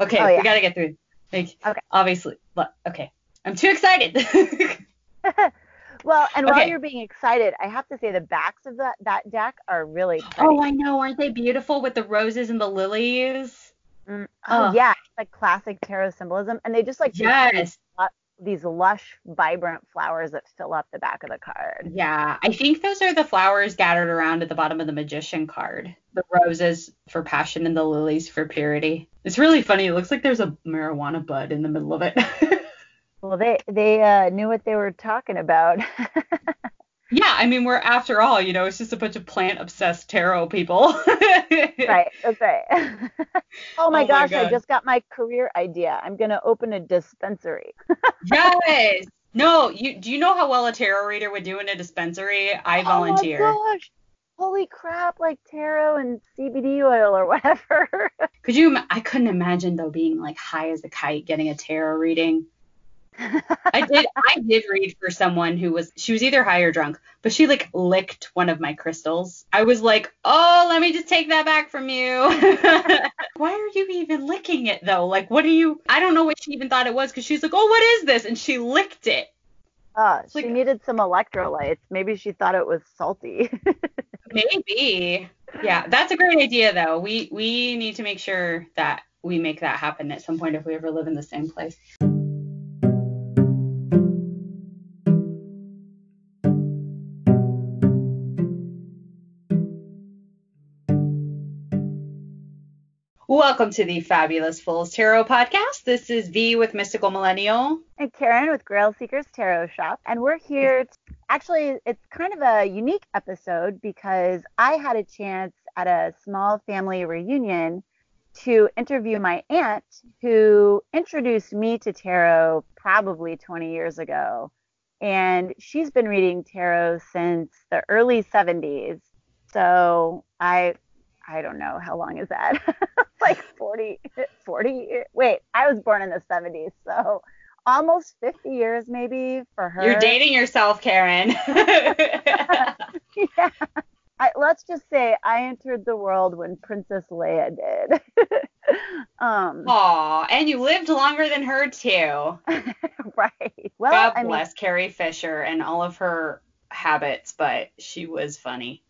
Okay, Oh, yeah. we gotta get through. Like, Okay. Obviously, but okay. I'm too excited. well, and while Okay. you're being excited, I have to say the backs of that that deck are really pretty. oh, I know. Aren't they beautiful with the roses and the lilies? Mm, oh Oh. yeah, it's like classic tarot symbolism, and they just like Yes. These lush, vibrant flowers that fill up the back of the card. Yeah, I think those are the flowers gathered around at the bottom of the magician card. The roses for passion and the lilies for purity. It's really funny. It looks like there's a marijuana bud in the middle of it. Well, they they uh, knew what they were talking about. yeah, I mean, we're after all, you know, it's just a bunch of plant obsessed tarot people. right, that's right. oh my Oh my gosh, I just got my career idea. I'm gonna open a dispensary. yes. No, you do you know how well a tarot reader would do in a dispensary? I volunteer. Oh my gosh. Holy crap, like tarot and CBD oil or whatever. Could you? I couldn't imagine though being like high as a kite getting a tarot reading. I did. I did read for someone who was. She was either high or drunk, but she like licked one of my crystals. I was like, oh, let me just take that back from you. Why are you even licking it though? Like, what do you? I don't know what she even thought it was because she's like, oh, what is this? And she licked it. Uh, she like- needed some electrolytes. Maybe she thought it was salty. Maybe. Yeah, that's a great idea though. We we need to make sure that we make that happen at some point if we ever live in the same place. Welcome to the Fabulous Fools Tarot Podcast. This is V with Mystical Millennial. and Karen with Grail Seekers Tarot Shop. And we're here. To, actually, it's kind of a unique episode because I had a chance at a small family reunion to interview my aunt who introduced me to tarot probably 20 years ago. And she's been reading tarot since the early 70s. So I I don't know how long is that? like 40 40 wait, I was born in the 70s. So almost 50 years maybe for her. You're dating yourself, Karen. yeah. I, let's just say I entered the world when Princess Leia did. um, Aw, and you lived longer than her too. right. Well, God I mean, bless Carrie Fisher and all of her habits, but she was funny.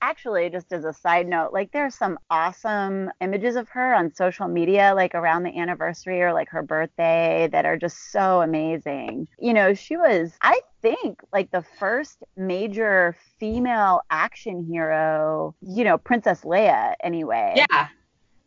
Actually, just as a side note, like there's some awesome images of her on social media, like around the anniversary or like her birthday, that are just so amazing. You know, she was, I think, like the first major female action hero, you know, Princess Leia, anyway. Yeah.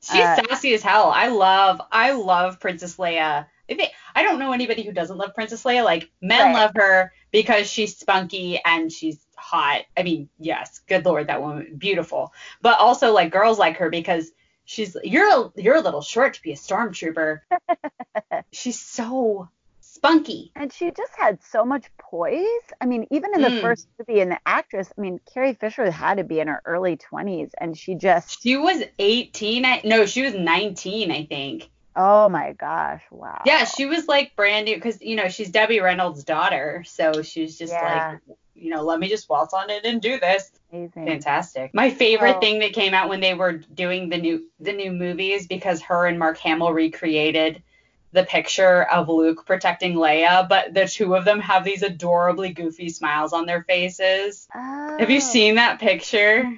She's Uh, sassy as hell. I love I love Princess Leia. I think I don't know anybody who doesn't love Princess Leia. Like men Right. love her because she's spunky and she's hot. I mean, yes, good lord, that woman beautiful. But also like girls like her because she's you're a, you're a little short to be a stormtrooper. she's so spunky. And she just had so much poise. I mean, even in the Mm. first movie, and the actress, I mean, Carrie Fisher had to be in her early 20s, and she just, She was 18. I, no, she was 19, I think. oh my gosh, wow. Yeah, she was like brand new because you know she's Debbie Reynolds' daughter, so she's just Yeah. like, you know, let me just waltz on it and do this. amazing. Fantastic. My favorite Oh. thing that came out when they were doing the new the new movies because her and Mark Hamill recreated the picture of Luke protecting Leia, but the two of them have these adorably goofy smiles on their faces. Have you Oh, seen that picture?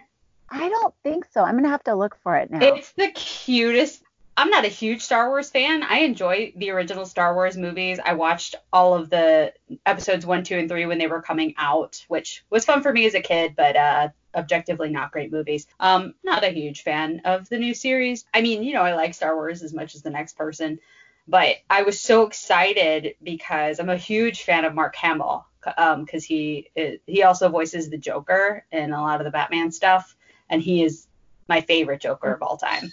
I don't think so. I'm gonna have to look for it now. It's the cutest. I'm not a huge Star Wars fan. I enjoy the original Star Wars movies. I watched all of the episodes one, two, and three when they were coming out, which was fun for me as a kid, but uh, objectively not great movies. Um, not a huge fan of the new series. I mean, you know, I like Star Wars as much as the next person, but I was so excited because I'm a huge fan of Mark Hamill because he he also voices the Joker in a lot of the Batman stuff, and he is my favorite Joker of all time.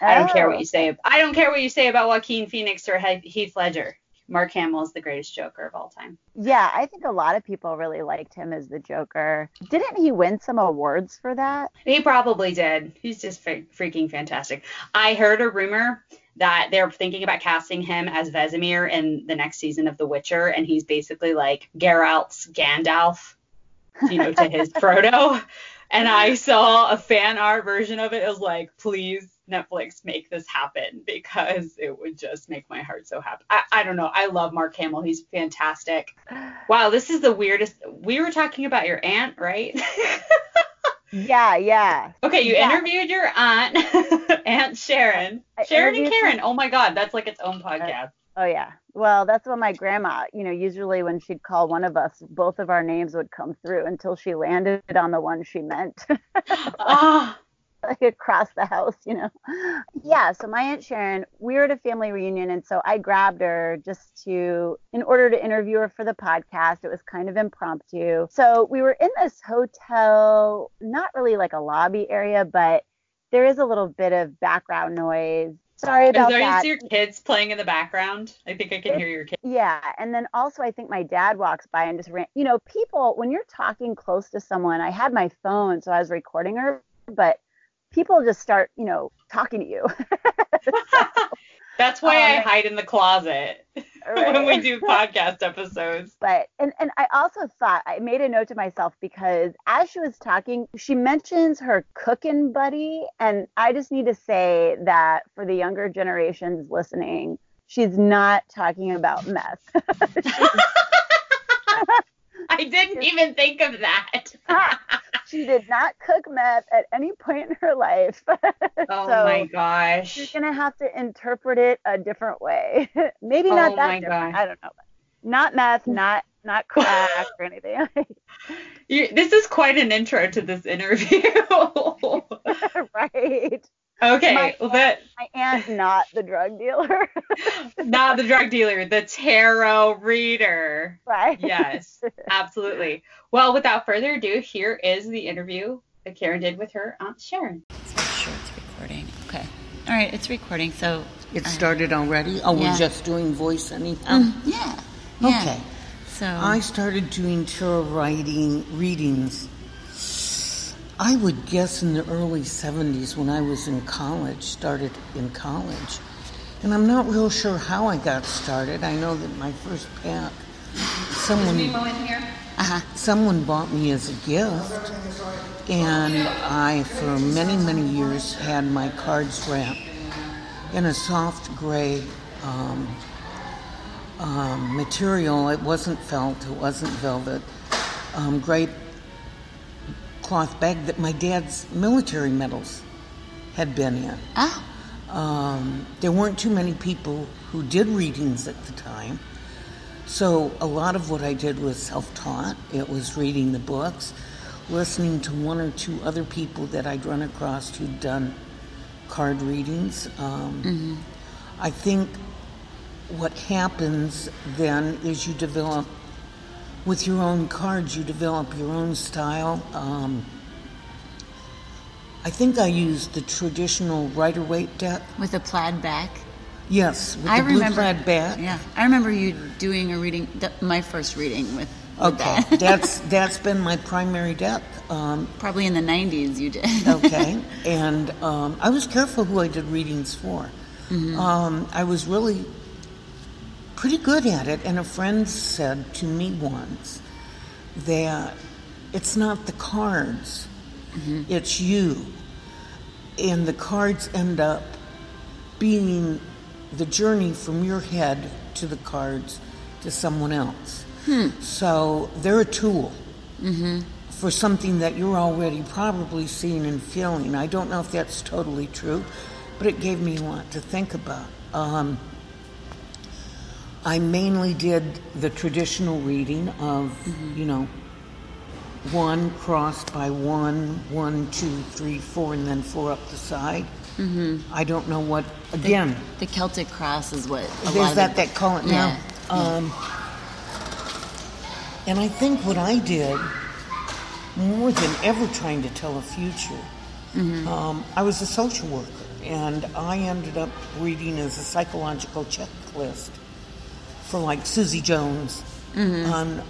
I don't care Oh, what you say. I don't care what you say about Joaquin Phoenix or Heath Ledger. Mark Hamill is the greatest Joker of all time. Yeah, I think a lot of people really liked him as the Joker. Didn't he win some awards for that? He probably did. He's just fre- freaking fantastic. I heard a rumor that they're thinking about casting him as Vesemir in the next season of The Witcher, and he's basically like Geralt's Gandalf, you know, to his Frodo. And I saw a fan art version of it. It was like, please Netflix make this happen because it would just make my heart so happy. I, I don't know. I love Mark Hamill. He's fantastic. Wow, this is the weirdest. We were talking about your aunt, right? yeah, yeah. Okay, you Yeah. interviewed your aunt, Aunt Sharon. I Sharon and Karen. Oh my God, that's like its own podcast. Oh yeah. Well, that's what my grandma, you know, usually when she'd call one of us, both of our names would come through until she landed on the one she meant. Ah, like across the house, you know. Yeah, so my aunt Sharon, we were at a family reunion and so I grabbed her just to in order to interview her for the podcast. It was kind of impromptu. So we were in this hotel, not really like a lobby area, but there is a little bit of background noise. Sorry is about there that. your kids playing in the background? I think I can hear your kids. Yeah, and then also I think my dad walks by and just ran. You know, people when you're talking close to someone, I had my phone, so I was recording her, but people just start, you know, talking to you. That's why I Um, hide in the closet when we do podcast episodes. But and and I also thought I made a note to myself because as she was talking, she mentions her cooking buddy, and I just need to say that for the younger generations listening, she's not talking about meth. I didn't even think of that. she did not cook meth at any point in her life. Oh So, my gosh. You're gonna have to interpret it a different way. Maybe not Oh that my different. gosh. I don't know. Not meth, not not crack or anything. You, this is quite an intro to this interview. right. Okay, My well, that My aunt, not the drug dealer. not the drug dealer, the tarot reader. right. Yes, absolutely. Well, without further ado, here is the interview that Karen did with her aunt Sharon. Make sure it's recording. Okay. All right, it's recording. So It started already? Oh, Yeah. we're just doing voice anyhow? Mm, yeah. yeah. Okay. So I started doing tarot writing readings. I would guess in the early 70s when I was in college, started in college. And I'm not real sure how I got started. I know that my first pack, someone, uh-huh. someone bought me as a gift. And I, for many, many years, had my cards wrapped in a soft gray um, um, material. It wasn't felt, it wasn't velvet. Um, gray cloth bag that my dad's military medals had been in. Ah, Um, there weren't too many people who did readings at the time. So a lot of what I did was self taught. It was reading the books, listening to one or two other people that I'd run across who'd done card readings. Um, I think what happens then is you develop, with your own cards, you develop your own style. Um, I think I used the traditional Rider Waite deck. with a plaid back. Yes, with the I blue remember. plaid back. Yeah, I remember you doing a reading. My first reading with. with Okay, that. that's that's been my primary deck. Um, Probably in the '90s you did. okay, and um, I was careful who I did readings for. Um, I was really pretty good at it, and a friend said to me once that it's not the cards, mm-hmm. it's you, and the cards end up being the journey from your head to the cards to someone else. Hmm. So they're a tool mm-hmm. for something that you're already probably seeing and feeling. I don't know if that's totally true, but it gave me a lot to think about. Um, I mainly did the traditional reading of, you know, one crossed by one, one, two, three, four, and then four up the side. Mm-hmm. I don't know what, again, The Celtic cross is what. A lot there's of that the- that call it Yeah. now. Um, and I think what I did, more than ever trying to tell a future, Mm-hmm. um, I was a social worker, and I ended up reading as a psychological checklist for like Susie Jones Mm-hmm. on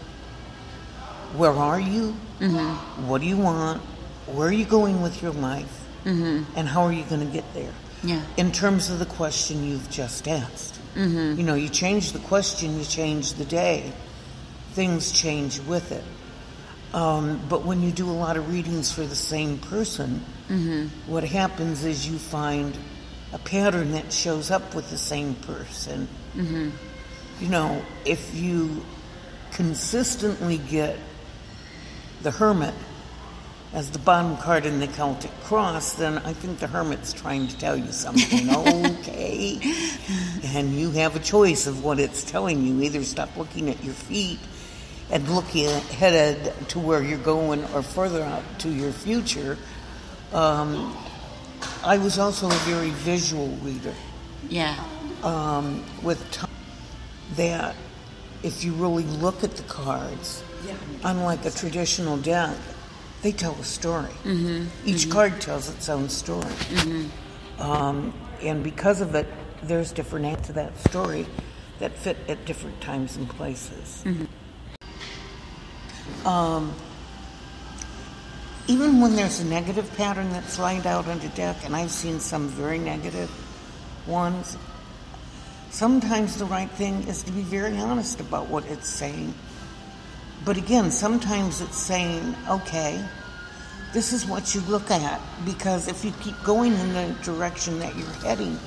where are you, Mm-hmm. what do you want, where are you going with your life, Mm-hmm. and how are you going to get there Yeah. in terms of the question you've just asked. Mm-hmm. You know, you change the question, you change the day, things change with it. Um, but when you do a lot of readings for the same person, what happens is you find a pattern that shows up with the same person. You know, if you consistently get the hermit as the bottom card in the Celtic cross, then I think the hermit's trying to tell you something. okay. And you have a choice of what it's telling you. Either stop looking at your feet and looking ahead to where you're going or further out to your future. Um, I was also a very visual reader Yeah. um, with t- that if you really look at the cards, unlike a traditional deck, they tell a story. Each card tells its own story. Um, and because of it, there's different acts to that story that fit at different times and places. Um, even when there's a negative pattern that's laid out on the deck, and I've seen some very negative ones, sometimes the right thing is to be very honest about what it's saying. But again, sometimes it's saying, okay, this is what you look at, because if you keep going in the direction that you're heading,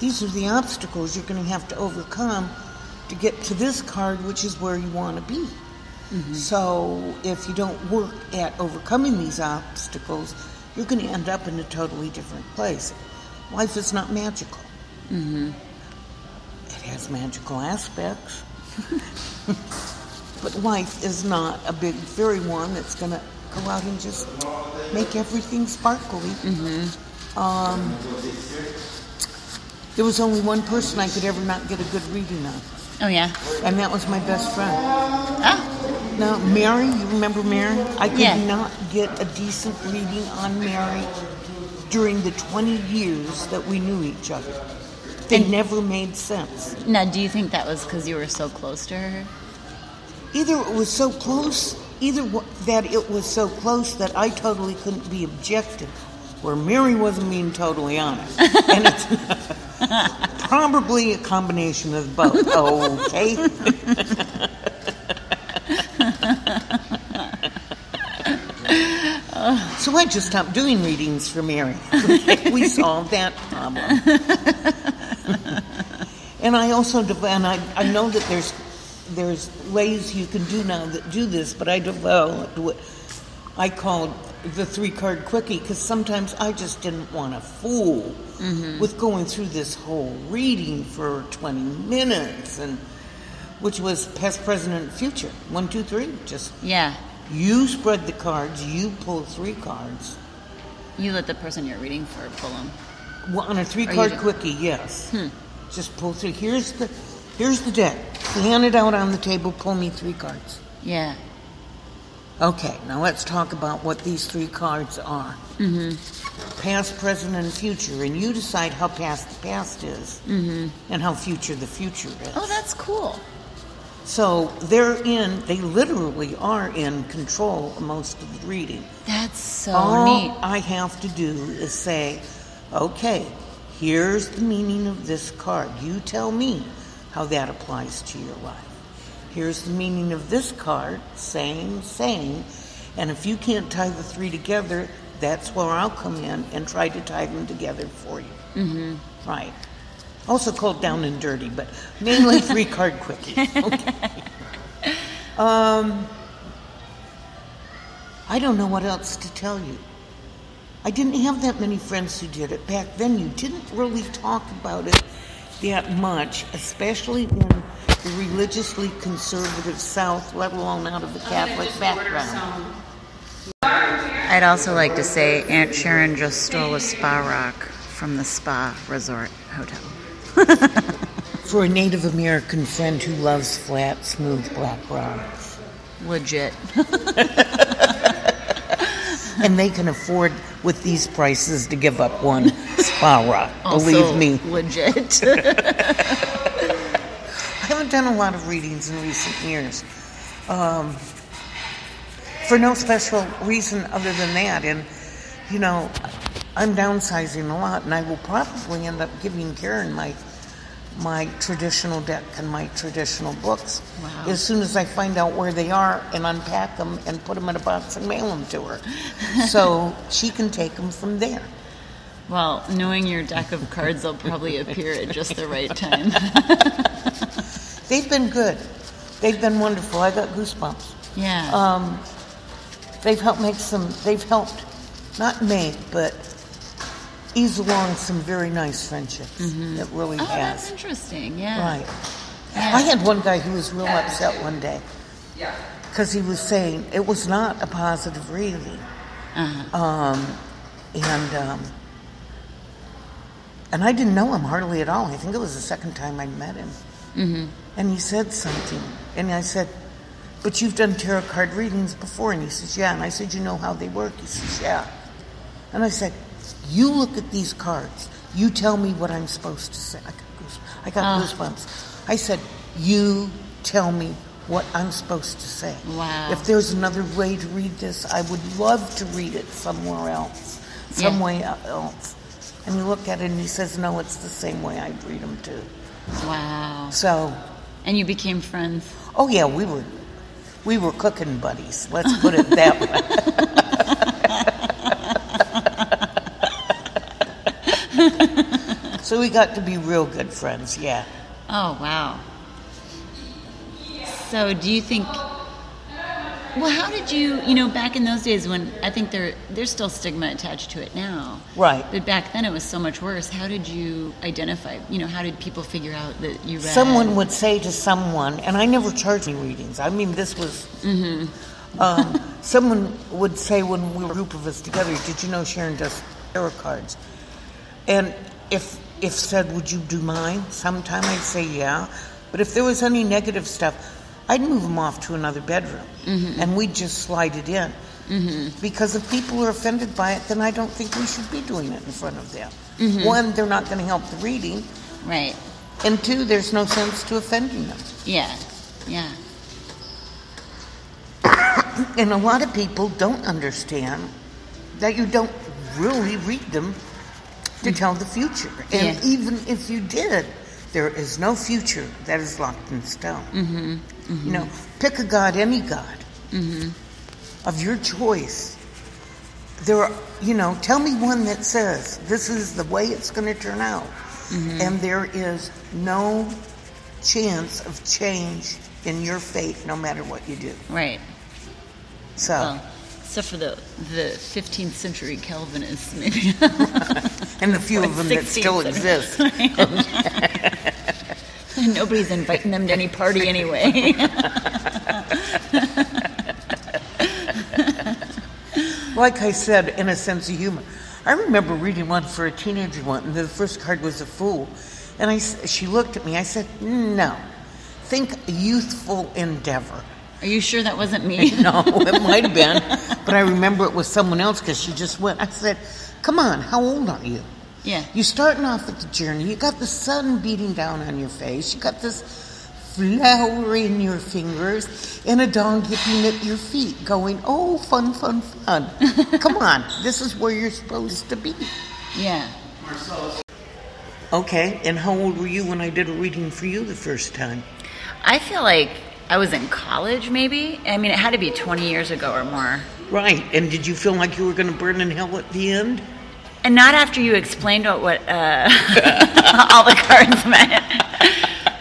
these are the obstacles you're going to have to overcome to get to this card, which is where you want to be. Mm-hmm. So if you don't work at overcoming these obstacles, you're going to end up in a totally different place. Life is not magical. It has magical aspects. but life is not a big fairy one that's going to go out and just make everything sparkly. Um, there was only one person I could ever not get a good reading of, Oh yeah. and that was my best friend. Ah. Now, Mary, you remember Mary? I could Yeah. not get a decent reading on Mary during the 20 years that we knew each other. They And- never made sense. Now, do you think that was because you were so close to her? Either it was so close, either that it was so close that I totally couldn't be objective, where Mary wasn't being totally honest. and it's probably a combination of both. Okay. so I just stopped doing readings for Mary. we solved that problem. And I also, and I, I know that there's, there's ways you can do now that do this, but I developed what I called the three card quickie because sometimes I just didn't want to fool mm-hmm. with going through this whole reading for 20 minutes and which was past, present, and future. One, two, three. Just Yeah. you spread the cards, you pull three cards. You let the person you're reading for pull them. Well, on a three-card quickie, yes. Hmm. Just pull through. Here's the here's the deck. Hand it out on the table. Pull me three cards. Yeah. Okay, now let's talk about what these three cards are. Mm-hmm. Past, present, and future, and you decide how past the past is, mm-hmm. and how future the future is. Oh, that's cool. so they're in. They literally are in control of most of the reading. That's so All neat. I have to do is say, okay, here's the meaning of this card. You tell me how that applies to your life. Here's the meaning of this card, same, same. And if you can't tie the three together, that's where I'll come in and try to tie them together for you. Mm-hmm. Right. Also called down and dirty, but mainly three card quickie. Okay. Um, I don't know what else to tell you. I didn't have that many friends who did it. Back then, you didn't really talk about it that much, especially in the religiously conservative South, let alone out of the Catholic background. I'd also like to say Aunt Sharon just stole a spa rock from the spa resort hotel. For a Native American friend who loves flat, smooth black rocks. Legit. And they can afford, with these prices, to give up one spa rock. Believe me. Legit. I haven't done a lot of readings in recent years. Um, for no special reason other than that. And, you know, I'm downsizing a lot, and I will probably end up giving Karen my my traditional deck and my traditional books Wow. as soon as I find out where they are and unpack them and put them in a box and mail them to her, so she can take them from there. Well, knowing your deck of cards, they'll probably appear at just the right time. They've been good. They've been wonderful. I got goosebumps. yeah. Um, they've helped make some. They've helped not make, but ease along some very nice friendships. It really oh, that's has. interesting. Yeah. Right. I had one guy who was real upset one day Yeah. because he was saying it was not a positive reading. Uh-huh. Um, and um, and I didn't know him hardly at all. I think it was the second time I met him. Mm-hmm. And he said something, and I said, "But you've done tarot card readings before?" And he says, "Yeah." And I said, "You know how they work?" He says, "Yeah." And I said, "You look at these cards. You tell me what I'm supposed to say." I got, goose, I got Ah. goosebumps. I said, "You tell me what I'm supposed to say." Wow. If there's another way to read this, I would love to read it somewhere else, some Yeah. way else. And you look at it and he says, "No, it's the same way I'd read them too." Wow. So, And you became friends. oh yeah, we were we were cooking buddies. Let's put it that way. so we got to be real good friends. Yeah. Oh, wow. So, do you think? Well, how did you? You know, back in those days when I think there there's still stigma attached to it now. Right. But back then it was so much worse. How did you identify? You know, how did people figure out that you read? Someone would say to someone, and I never charged any readings. I mean, this was. Um, someone would say when we were a group of us together, "Did you know Sharon does tarot cards?" And if if said, "Would you do mine?" Sometime I'd say, "Yeah," but if there was any negative stuff, I'd move them off to another bedroom, mm-hmm. and we'd just slide it in. Mm-hmm. Because if people are offended by it, then I don't think we should be doing it in front of them. Mm-hmm. One, they're not going to help the reading, Right. and two, there's no sense to offending them. Yeah. Yeah. And a lot of people don't understand that you don't really read them to tell the future. And even if you did, there is no future that is locked in stone. Mm-hmm. mm-hmm. You know, pick a god, any god mm-hmm. of your choice. There are, you know, tell me one that says this is the way it's going to turn out. Mm-hmm. And there is no chance of change in your fate no matter what you do. Right. So. Well, except for the the 15th century Calvinists, maybe. and the few of them that still exist. Nobody's inviting them to any party anyway. Like I said, in a sense of humor. I remember reading one for a teenager one, and the first card was a fool. And I, she looked at me. I said, "No, think youthful endeavor." Are you sure that wasn't me? No, it might have been, but I remember it was someone else because she just went. I said, "Come on, how old are you?" Yeah. You're starting off with the journey. You got the sun beating down on your face. You got this flower in your fingers and a dog yipping at your feet, going, "Oh, fun, fun, fun!" Come on, this is where you're supposed to be. Yeah. Okay, and how old were you when I did a reading for you the first time? I feel like I was in college, maybe. I mean, it had to be 20 years ago or more. Right, and did you feel like you were going to burn in hell at the end? And not after you explained what, what uh, all the cards meant.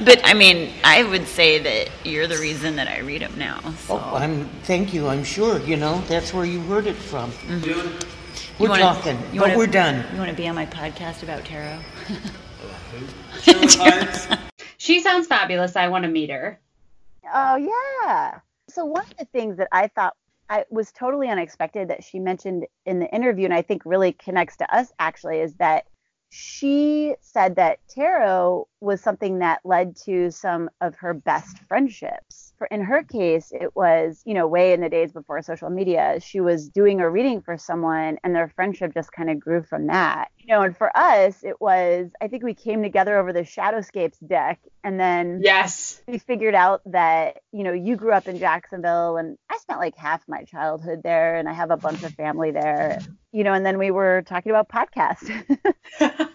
But I mean, I would say that you're the reason that I read them now. So. Oh, I'm. Thank you. I'm sure. You know that's where you heard it from. Mm-hmm. We're wanna- talking, but wanna- we're done. You want to be on my podcast about tarot? She sounds fabulous. I want to meet her. Oh yeah. So one of the things that I thought I was totally unexpected that she mentioned in the interview, and I think really connects to us actually, is that she said that tarot was something that led to some of her best friendships. In her case, it was, you know, way in the days before social media, she was doing a reading for someone and their friendship just kind of grew from that. You know, and for us, it was I think we came together over the Shadowscapes deck and then Yes. we figured out that you know you grew up in Jacksonville and I spent like half my childhood there and I have a bunch of family there you know and then we were talking about podcasts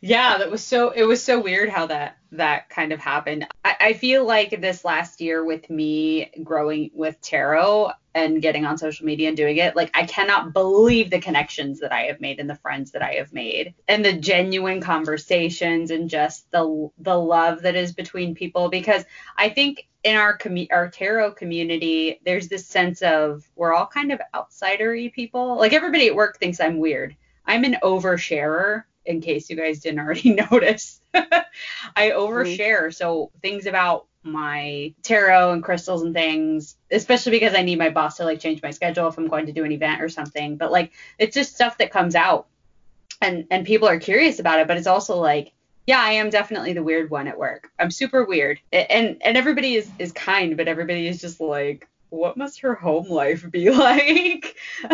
Yeah, that was so it was so weird how that that kind of happened. I, I feel like this last year with me growing with tarot and getting on social media and doing it, like I cannot believe the connections that I have made and the friends that I have made and the genuine conversations and just the the love that is between people because I think in our commu- our tarot community there's this sense of we're all kind of outsidery people. Like everybody at work thinks I'm weird. I'm an oversharer in case you guys didn't already notice. I overshare. So things about my tarot and crystals and things, especially because I need my boss to like change my schedule if I'm going to do an event or something. But like it's just stuff that comes out and and people are curious about it, but it's also like yeah, I am definitely the weird one at work. I'm super weird. And and everybody is is kind, but everybody is just like what must her home life be like?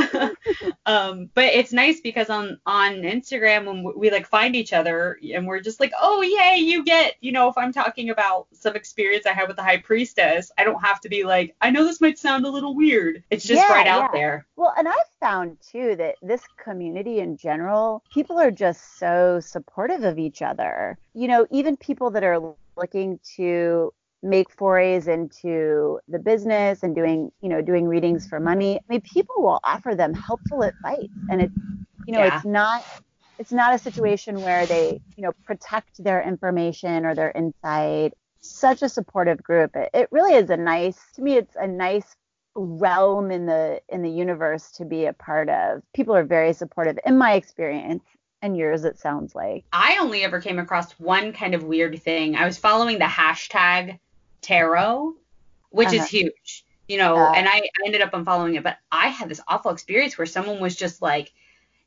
um, but it's nice because on on Instagram when we, we, like find each other and we're just like, oh yay, you get, you know, if I'm talking about some experience I had with the high priestess, I don't have to be like, I know this might sound a little weird. It's just yeah, right out yeah. there. Well, and I've found too that this community in general, people are just so supportive of each other. You know, even people that are looking to make forays into the business and doing, you know, doing readings for money. I mean, people will offer them helpful advice, and it's, you know, yeah. it's not, it's not a situation where they, you know, protect their information or their insight. Such a supportive group. It, it really is a nice, to me, it's a nice realm in the in the universe to be a part of. People are very supportive, in my experience and yours it sounds like i only ever came across one kind of weird thing i was following the hashtag tarot, which uh-huh. is huge, you know, uh, and I, I ended up unfollowing it, but I had this awful experience where someone was just like,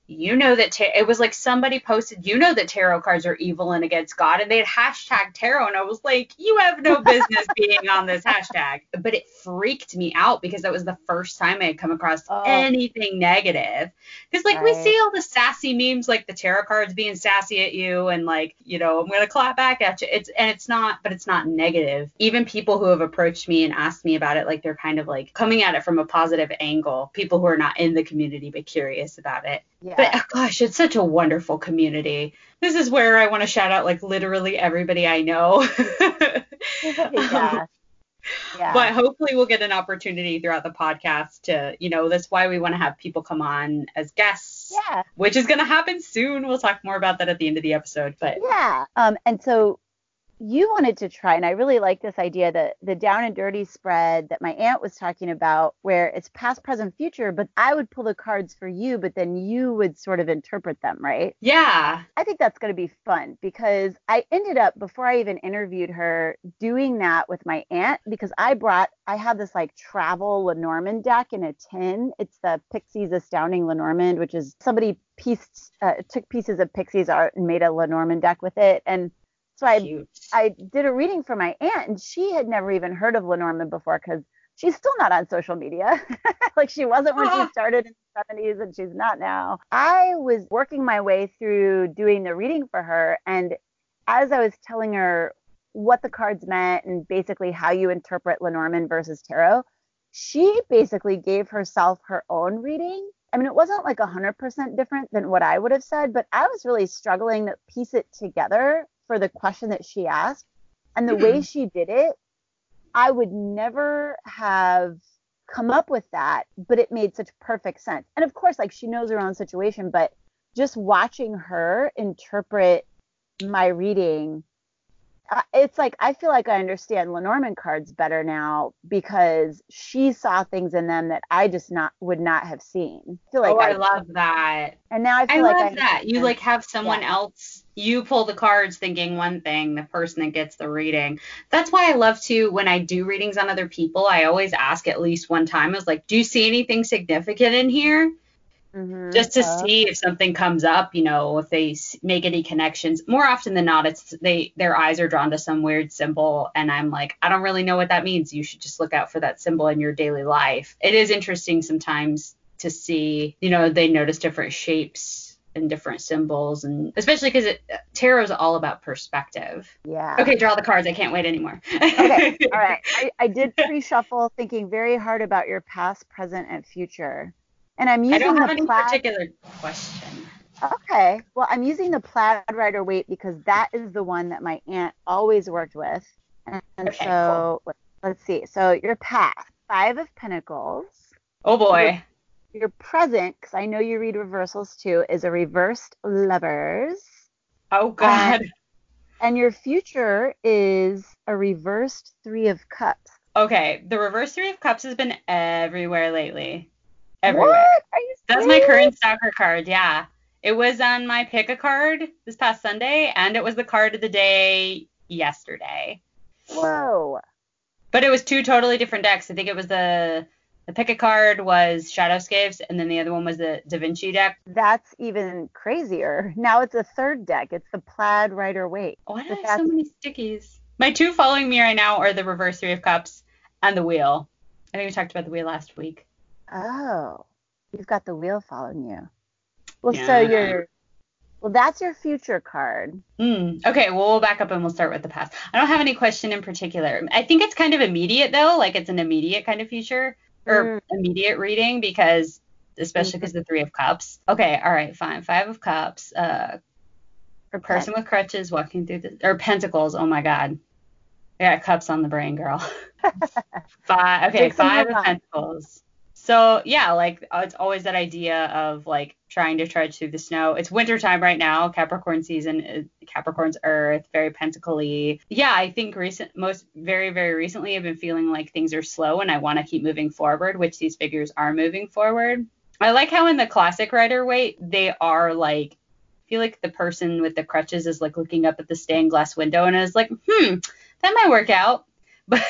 you know that it was like somebody posted, you know that tarot cards are evil and against God, and they had hashtag tarot, and I was like, you have no business being on this hashtag. But it freaked me out because that was the first time I had come across oh. anything negative. Because like right. we see all the sassy memes, like the tarot cards being sassy at you, and like you know I'm gonna clap back at you. It's and it's not, but it's not negative. Even people who have approached me and asked me about it, like they're kind of like coming at it from a positive angle. People who are not in the community but curious about it. Yeah. But oh gosh, it's such a wonderful community. This is where I want to shout out like literally everybody I know. yeah. Yeah. But hopefully we'll get an opportunity throughout the podcast to, you know, that's why we want to have people come on as guests. Yeah. Which is going to happen soon. We'll talk more about that at the end of the episode. But yeah. Um, and so you wanted to try, and I really like this idea that the down and dirty spread that my aunt was talking about, where it's past, present, future, but I would pull the cards for you, but then you would sort of interpret them, right? Yeah. I think that's going to be fun because I ended up, before I even interviewed her, doing that with my aunt because I brought, I have this like travel Lenormand deck in a tin. It's the Pixies Astounding Lenormand, which is somebody pieced, uh, took pieces of Pixies art and made a Lenormand deck with it. And so I I did a reading for my aunt, and she had never even heard of Lenormand before because she's still not on social media. like she wasn't when she ah. started in the 70s, and she's not now. I was working my way through doing the reading for her, and as I was telling her what the cards meant and basically how you interpret Lenormand versus tarot, she basically gave herself her own reading. I mean, it wasn't like 100% different than what I would have said, but I was really struggling to piece it together for the question that she asked. And the way mm-hmm. she did it, I would never have come up with that, but it made such perfect sense. And of course, like she knows her own situation, but just watching her interpret my reading it's like I feel like I understand Lenormand cards better now because she saw things in them that I just not would not have seen. I feel like oh, I, I love that. And now I feel I like love I that. You like have someone yeah. else. You pull the cards thinking one thing, the person that gets the reading. That's why I love to when I do readings on other people. I always ask at least one time. I was like, "Do you see anything significant in here?" Mm-hmm. just to uh, see if something comes up, you know, if they make any connections. More often than not, it's they their eyes are drawn to some weird symbol, and I'm like, I don't really know what that means. You should just look out for that symbol in your daily life. It is interesting sometimes to see, you know, they notice different shapes and different symbols, and especially because tarot is all about perspective. Yeah. Okay, draw the cards. I can't wait anymore. okay. All right. I, I did pre-shuffle, thinking very hard about your past, present, and future. And I'm using I don't have any plaid... particular question. Okay. Well, I'm using the plaid Rider Waite because that is the one that my aunt always worked with. And, and Okay, so let's see. So your path, five of pentacles. Oh boy. Your present, because I know you read reversals too, is a reversed lovers. Oh um, god. And your future is a reversed three of cups. Okay, the reverse three of cups has been everywhere lately. Everywhere. What? Are you That's my current stalker card. Yeah. It was on my pick a card this past Sunday, and it was the card of the day yesterday. Whoa. But it was two totally different decks. I think it was the the pick a card was Shadowscapes, and then the other one was the Da Vinci deck. That's even crazier. Now it's a third deck. It's the plaid Rider Waite. Why do I have so many stickies? My two following me right now are the reverse three of cups and the wheel. I think we talked about the wheel last week. Oh, you've got the wheel following you. Well, so you're. Well, that's your future card. Hmm. Okay, well, we'll back up and we'll start with the past. I don't have any question in particular. I think it's kind of immediate, though. Like, it's an immediate kind of future or immediate reading because, especially because the Three of Cups. Okay, all right, fine. Five of Cups. Uh, Or person with crutches walking through the. Or Pentacles. Oh, my God. I got cups on the brain, girl. five. Okay, five of. Pentacles. So yeah, like uh, it's always that idea of like trying to trudge through the snow. It's wintertime right now, Capricorn season, uh, Capricorn's Earth, very pentacle-y. Yeah, I think recent, most very very recently, I've been feeling like things are slow and I want to keep moving forward, which these figures are moving forward. I like how in the classic Rider Waite they are like. I feel like the person with the crutches is like looking up at the stained glass window and is like, hmm, that might work out. But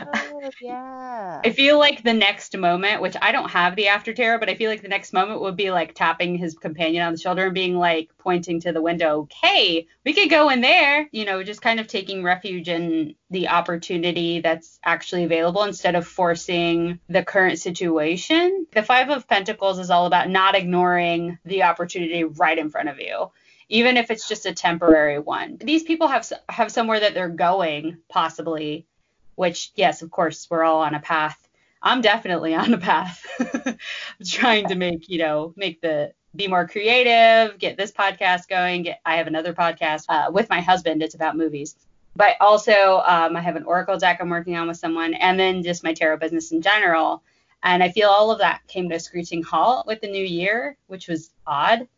Oh, yeah. I feel like the next moment, which I don't have the after terror, but I feel like the next moment would be like tapping his companion on the shoulder and being like pointing to the window, hey, we could go in there. You know, just kind of taking refuge in the opportunity that's actually available instead of forcing the current situation. The Five of Pentacles is all about not ignoring the opportunity right in front of you. Even if it's just a temporary one, these people have have somewhere that they're going, possibly, which yes of course we're all on a path. I'm definitely on a path trying to make you know make the be more creative get this podcast going get i have another podcast uh, with my husband. It's about movies. But also um, i have an oracle deck i'm working on with someone and then just my tarot business in general. And i feel all of that came to a screeching halt with the new year which was odd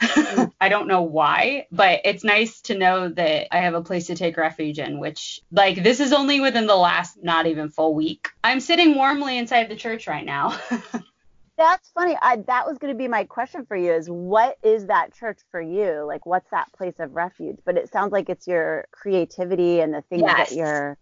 I don't know why, but it's nice to know that I have a place to take refuge in, which, like, this is only within the last not even full week. I'm sitting warmly inside the church right now. That's funny. I, that was going to be my question for you is what is that church for you? Like, what's that place of refuge? But it sounds like it's your creativity and the things Yes. that you're.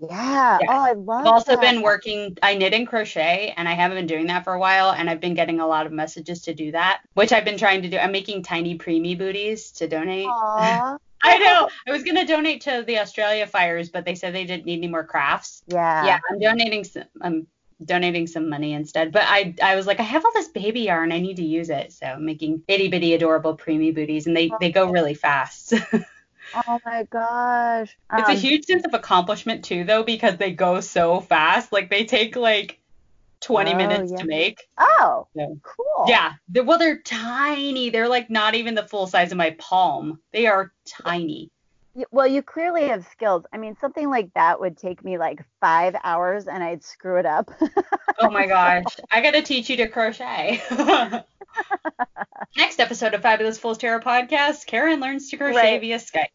Yeah. Yes. Oh, I love I've also that. been working, I knit and crochet, and I haven't been doing that for a while, and I've been getting a lot of messages to do that, which I've been trying to do. I'm making tiny preemie booties to donate. Aw. I know. I was going to donate to the Australia fires, but they said they didn't need any more crafts. Yeah. yeah, I'm donating some. I'm donating some money instead. But I, I was like, I have all this baby yarn, I need to use it. So I'm making itty bitty adorable preemie booties, and they they go really fast. Oh my gosh. It's a Um, huge sense of accomplishment too, though, because they go so fast. Like they take like 20 Oh, minutes yeah. to make. Oh, So, cool. yeah, they're, well, they're tiny. They're like not even the full size of my palm. They are tiny. Well, you clearly have skills. I mean, something like that would take me like five hours and I'd screw it up. Oh my gosh. I got to teach you to crochet. Next episode of Fabulous Fools Tarot Podcast, Karen learns to crochet Right. via Skype.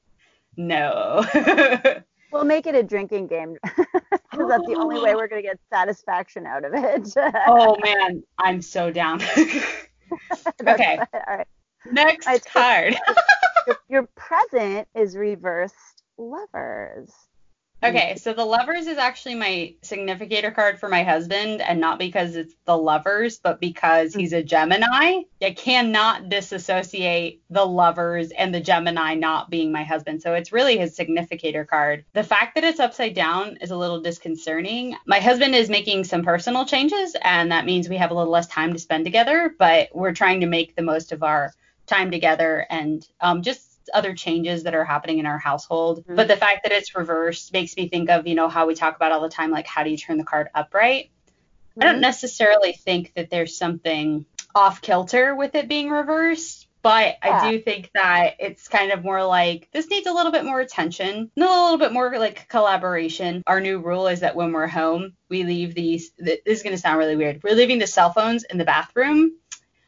No. we'll make it a drinking game because that's the only way oh. we're going to get satisfaction out of it. oh man, I'm so down. okay, All right. next I- card. Your, your present is reversed lovers. Okay, so the lovers is actually my significator card for my husband, and not because it's the lovers, but because he's a Gemini. I cannot disassociate the lovers and the Gemini not being my husband. So it's really his significator card. The fact that it's upside down is a little disconcerting. My husband is making some personal changes, and that means we have a little less time to spend together, but we're trying to make the most of our time together and um, just other changes that are happening in our household. Mhm. But the fact that it's reversed makes me think of, you know, how we talk about all the time, like how do you turn the card upright? I don't necessarily think that there's something off kilter with it being reversed, But Yeah. I do think that it's kind of more like this needs a little bit more attention, a little bit more like collaboration. Our new rule is that when we're home, we leave these. This is going to sound really weird. We're leaving the cell phones in the bathroom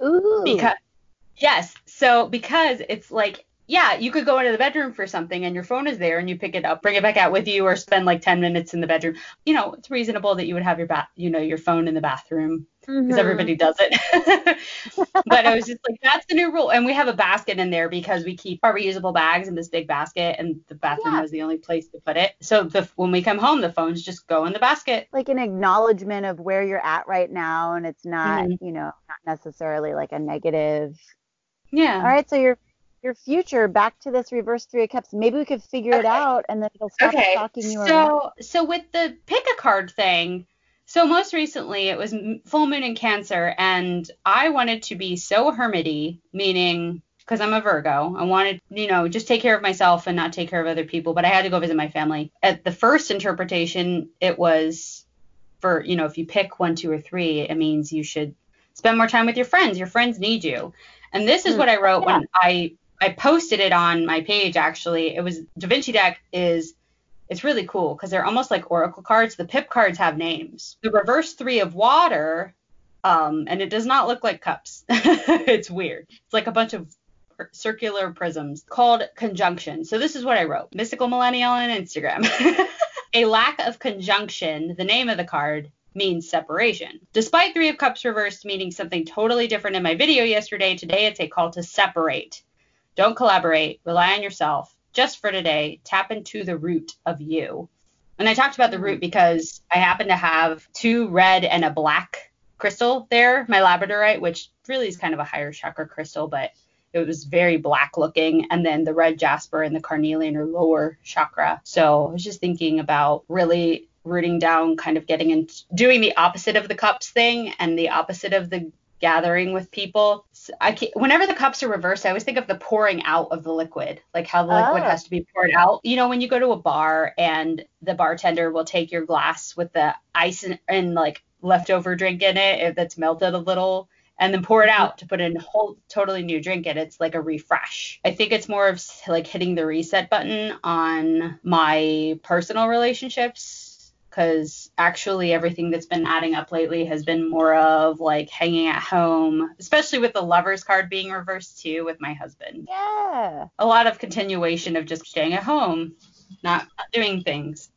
Ooh. because yes so because it's like yeah you could go into the bedroom for something and your phone is there and you pick it up bring it back out with you or spend like 10 minutes in the bedroom you know it's reasonable that you would have your bath you know your phone in the bathroom because Mhm. everybody does it but i was just like that's the new rule and we have a basket in there because we keep our reusable bags in this big basket and the bathroom Yeah. was the only place to put it so the when we come home the phones just go in the basket like an acknowledgement of where you're at right now and it's not Mm-hmm. you know not necessarily like a negative yeah all right so your your future back to this reverse three of cups. Maybe we could figure it out and then it'll stop okay. stalking you around. so so with the pick a card thing so most recently it was full moon in cancer and i wanted to be so hermity meaning because i'm a virgo i wanted you know just take care of myself and not take care of other people but i had to go visit my family. At the first interpretation it was for you know if you pick one two or three it means you should spend more time with your friends. Your friends need you. And this is Hmm. what i wrote when i i posted it on my page actually it was da vinci deck is it's really cool because they're almost like oracle cards. The pip cards have names. The reverse three of water, um, and it does not look like cups. it's weird. It's like a bunch of circular prisms called conjunction. So this is what I wrote. Mystical Millennial on Instagram. a lack of conjunction, the name of the card, means separation. Despite three of cups reversed meaning something totally different in my video yesterday, today it's a call to separate. Don't collaborate. Rely on yourself. Just for today, tap into the root of you. And I talked about the root mm-hmm. because I happen to have two red and a black crystal there, my labradorite, which really is kind of a higher chakra crystal, but it was very black looking. And then the red jasper and the carnelian are lower chakra. So I was just thinking about really rooting down, kind of getting into doing the opposite of the cups thing and the opposite of the gathering with people. I can whenever the cups are reversed, I always think of the pouring out of the liquid, like how the liquid Oh. has to be poured out. You know, when you go to a bar and the bartender will take your glass with the ice and, and like leftover drink in it if that's melted a little and then pour it out to put in a whole totally new drink in it's like a refresh i think it's more of like hitting the reset button on my personal relationships because actually everything that's been adding up lately has been more of like hanging at home especially with the lovers card being reversed too with my husband. Yeah. A lot of continuation of just staying at home not doing things.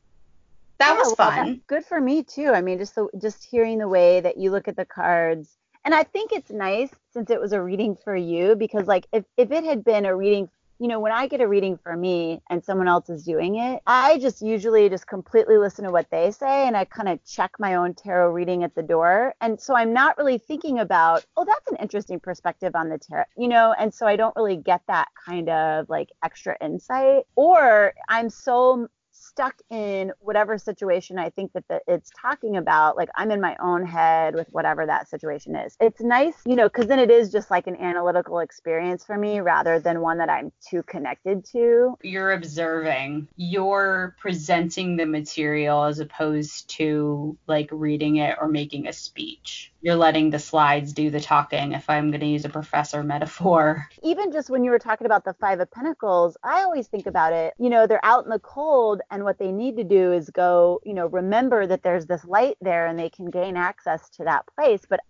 That Yeah, was fun. that's good for me too. I mean, just the, just hearing the way that you look at the cards, and I think it's nice since it was a reading for you because like if if it had been a reading, you know, when I get a reading for me and someone else is doing it, I just usually just completely listen to what they say and I kind of check my own tarot reading at the door, and so I'm not really thinking about, oh, that's an interesting perspective on the tarot, you know, and so I don't really get that kind of like extra insight, or I'm so stuck in whatever situation I think that the, it's talking about. Like I'm in my own head with whatever that situation is. It's nice, you know, because then it is just like an analytical experience for me rather than one that I'm too connected to. you're observing you're presenting the material as opposed to like reading it or making a speech you're letting the slides do the talking if i'm going to use a professor metaphor Even just when you were talking about the Five of Pentacles, I always think about it, you know, they're out in the cold and what they need to do is go, you know, remember that there's this light there and they can gain access to that place. But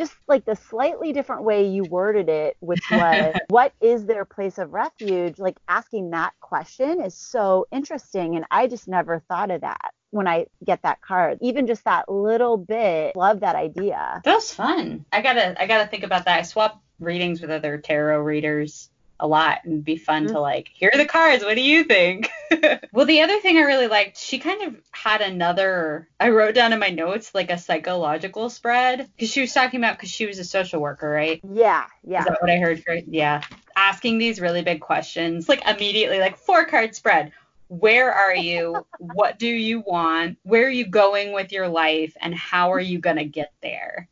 just like the slightly different way you worded it, which was what is their place of refuge? Like asking that question is so interesting. And I just never thought of that when I get that card. Even just that little bit, love that idea. that was fun i gotta i gotta think about that i swap readings with other tarot readers a lot and it'd be fun to mm-hmm. like here are the cards what do you think well the other thing i really liked she kind of had another i wrote down in my notes like a psychological spread because she was talking about because she was a social worker right Yeah, yeah. Is that what I heard? For, yeah. Asking these really big questions, like immediately, like four card spread. Where are you? what do you want? Where are you going with your life? And how are you going to get there?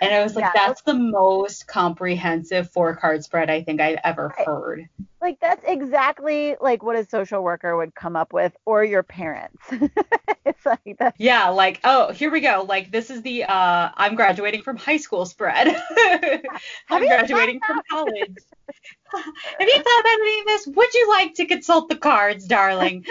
And I was like, Yeah. that's the most comprehensive four card spread I think I've ever heard. Like that's exactly like what a social worker would come up with, or your parents. it's like that. Yeah, like, oh, here we go. Like, this is the uh, I'm graduating from high school spread. I'm graduating from college. Have you thought about any of this? Would you like to consult the cards, darling?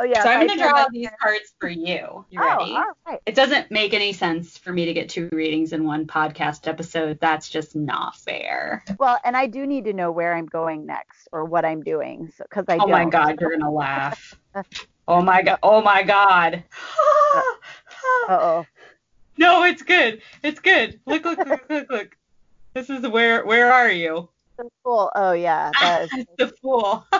Oh yeah. so I'm going to draw these cards for you. You Oh, ready? all right. It doesn't make any sense for me to get two readings in one podcast episode. That's just not fair. Well, and I do need to know where I'm going next or what I'm doing, so because I Oh my don't. god, you're gonna laugh. Oh my god. Oh my god. Uh oh. no, it's good. It's good. Look, look, look, look, look. This is where where are you? The fool. Oh yeah. That is, the fool.